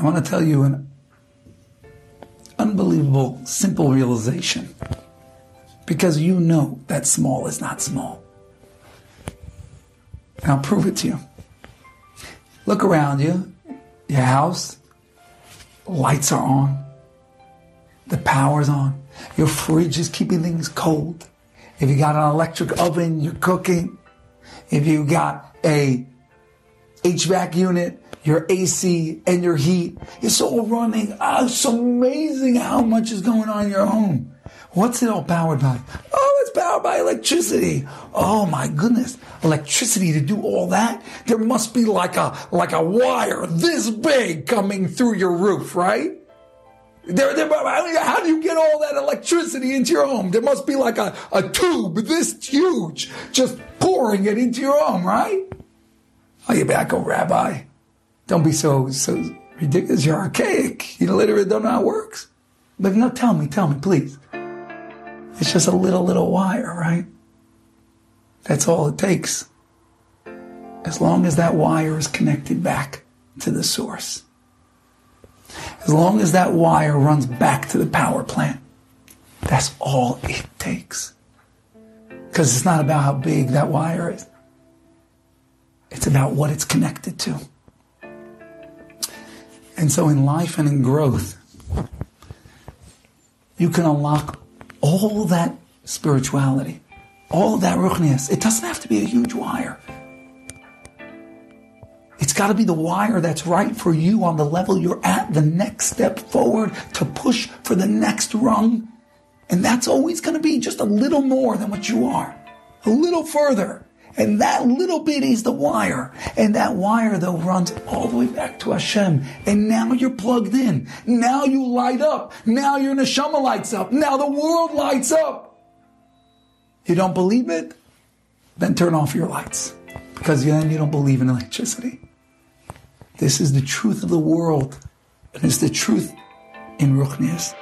I want to tell you an unbelievable, simple realization. Because you know that small is not small. And I'll prove it to you. Look around you, your house, lights are on, the power's on, your fridge is keeping things cold. If you got an electric oven, you're cooking. If you got a HVAC unit, your AC and your heat, it's all running. Oh, it's amazing how much is going on in your home. What's it all powered by? Oh, it's powered by electricity. Oh my goodness. Electricity to do all that? There must be like a, like a wire this big coming through your roof, right? There, there, how do you get all that electricity into your home? There must be like a, a tube this huge just pouring it into your home, right? Oh, you back, oh, Rabbi. Don't be so, so ridiculous. You're archaic. You literally don't know how it works. But no, tell me, tell me, please. It's just a little, little wire, right? That's all it takes. As long as that wire is connected back to the source. As long as that wire runs back to the power plant. That's all it takes. Because it's not about how big that wire is. It's about what it's connected to. And so in life and in growth, you can unlock all that spirituality, all that ruchnias. It doesn't have to be a huge wire. It's got to be the wire that's right for you on the level you're at, the next step forward to push for the next rung. And that's always going to be just a little more than what you are, a little further. And that little bit is the wire. And that wire though runs all the way back to Hashem. And now you're plugged in. Now you light up. Now your neshama lights up. Now the world lights up. You don't believe it? Then turn off your lights. Because then you don't believe in electricity. This is the truth of the world. And it's the truth in Ruchnias.